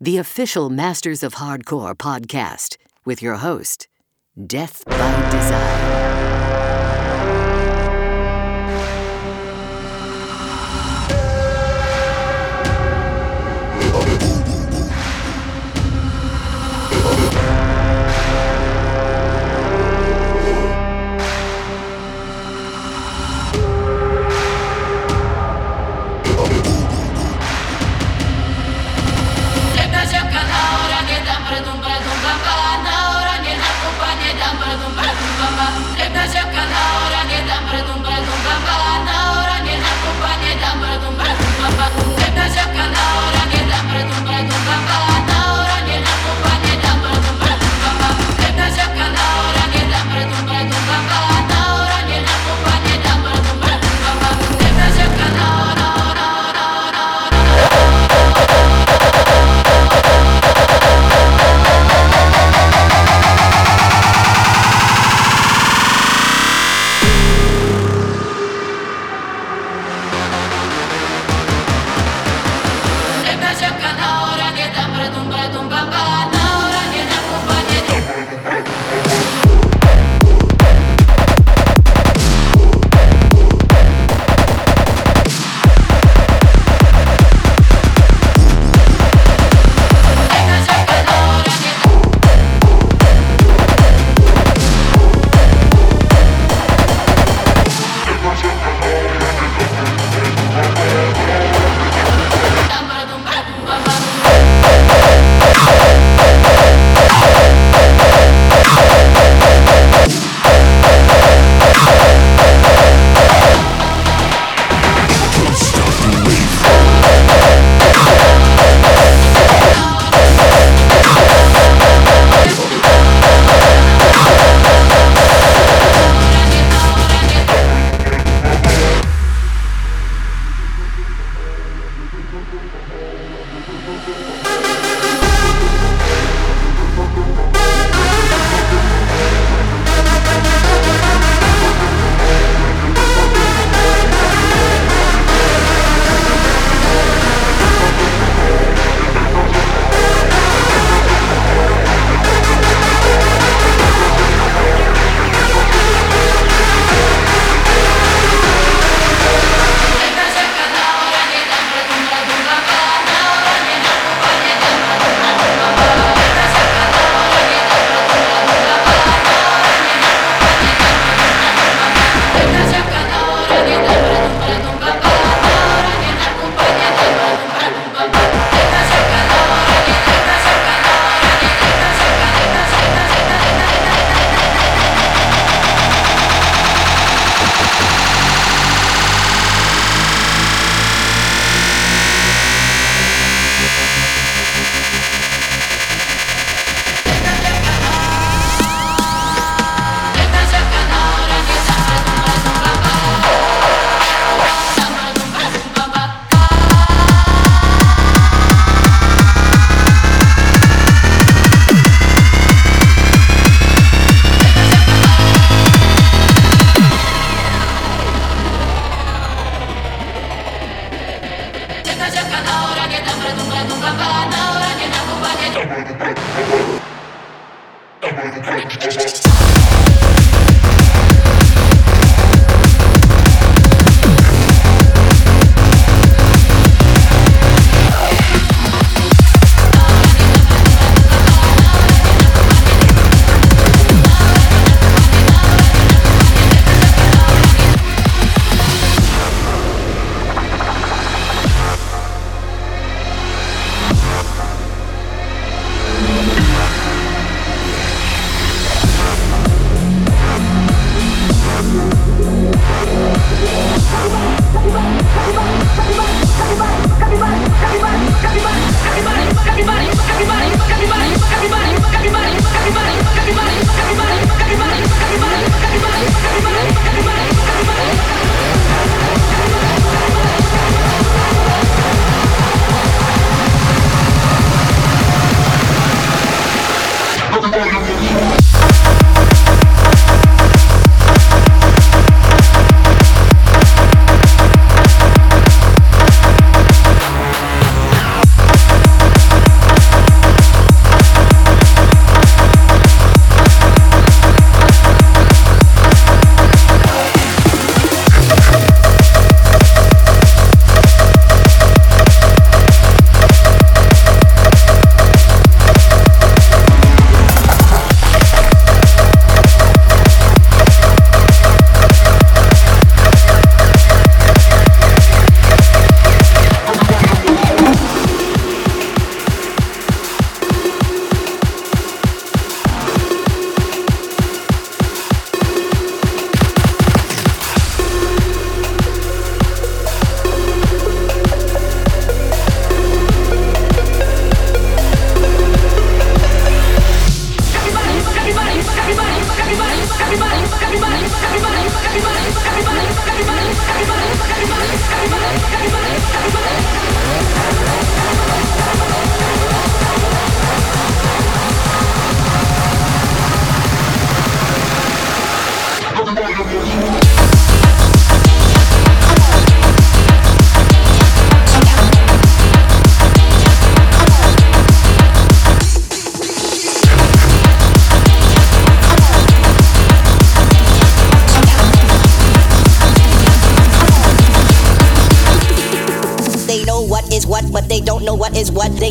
the official Masters of Hardcore podcast with your host, Death by Design.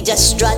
just strut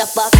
the fuck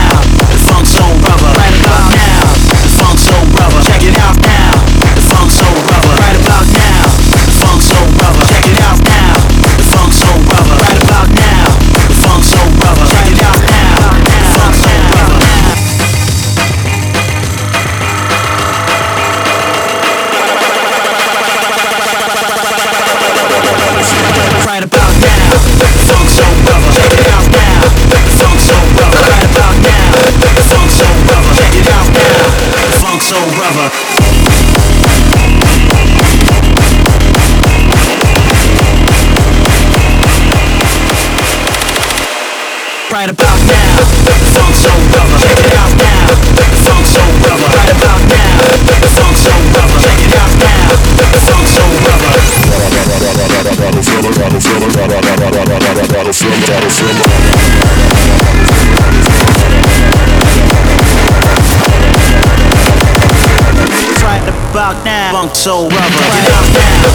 rock now. Funk rubber. Check it out now.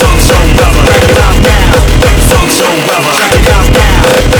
Funk rubber. Check it out now. Funk rubber. Check it out now.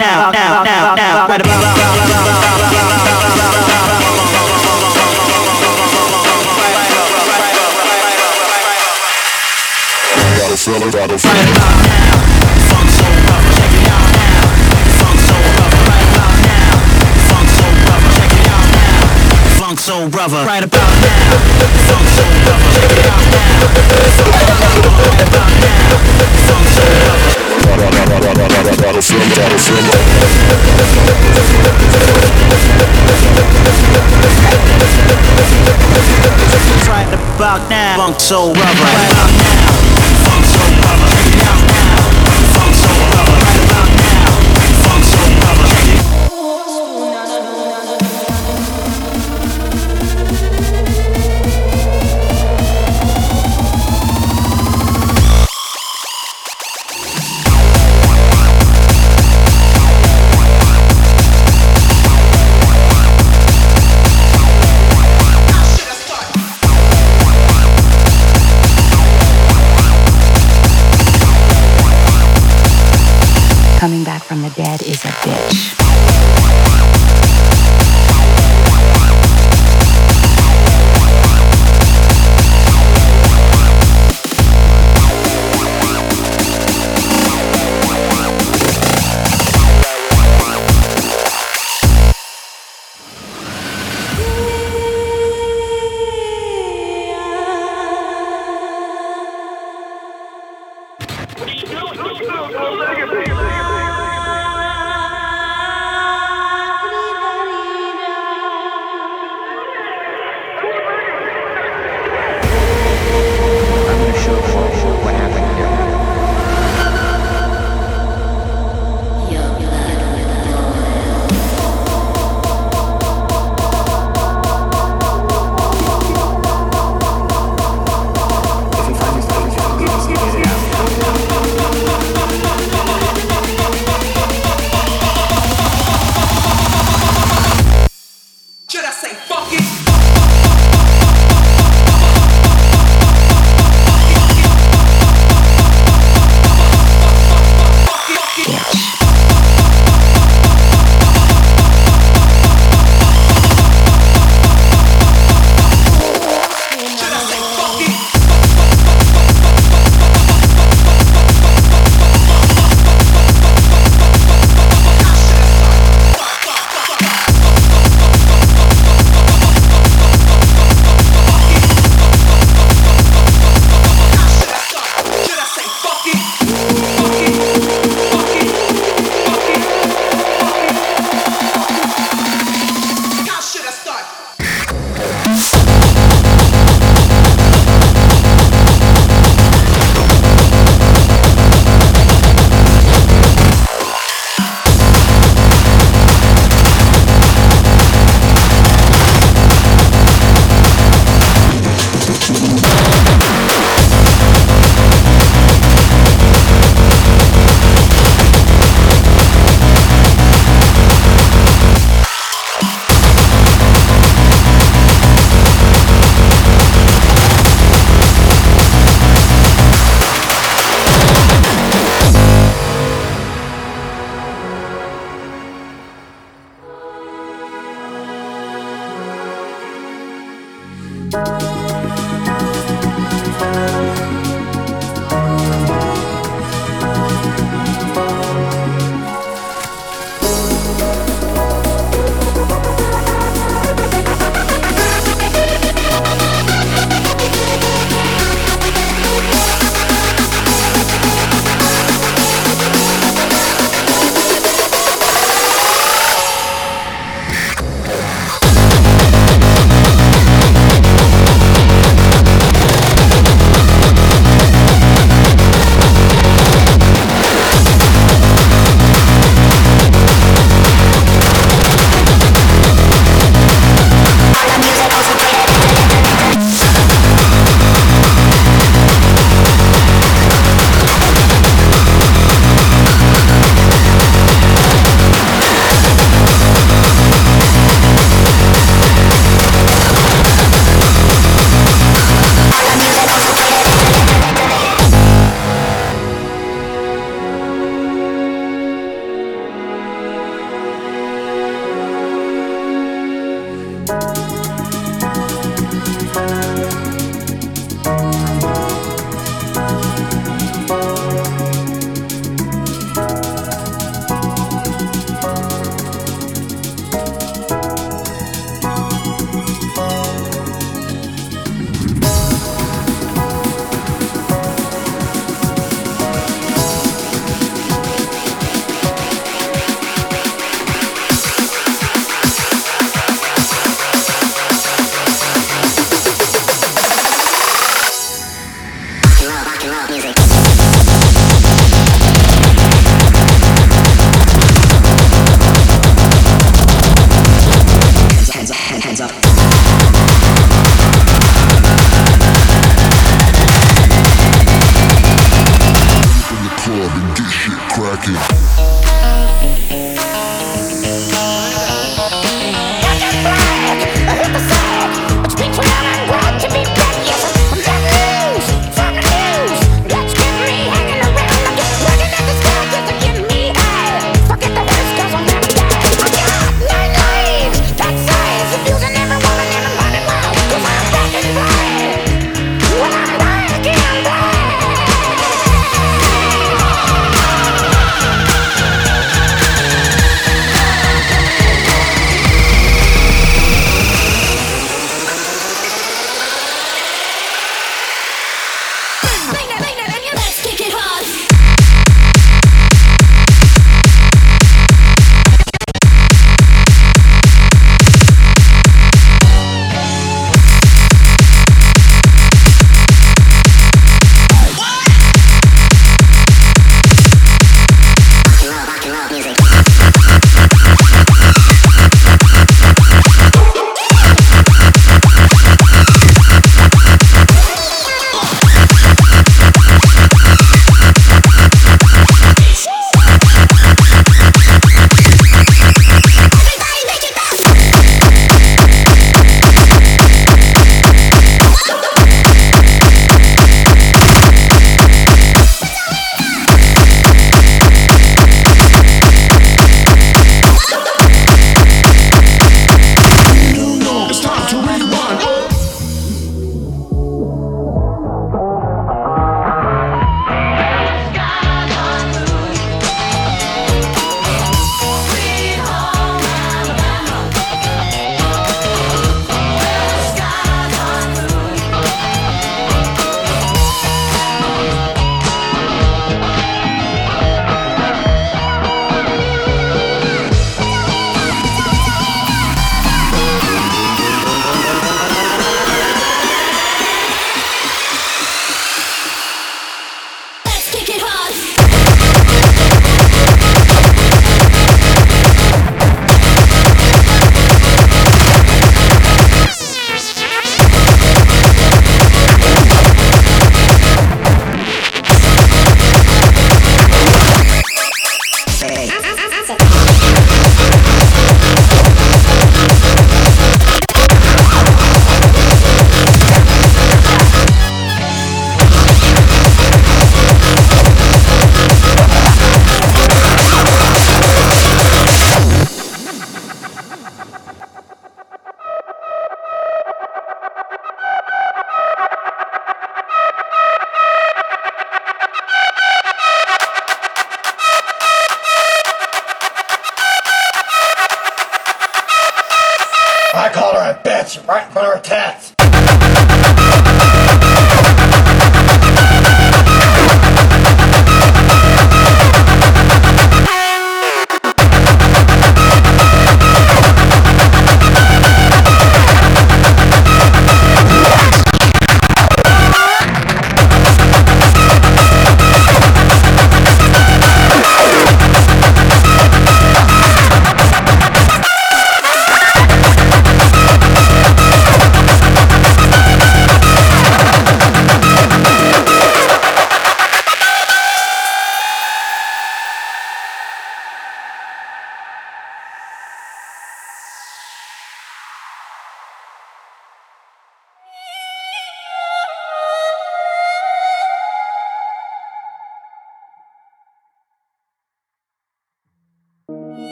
Trying to bug now, funk so rubber. Funk so rubber.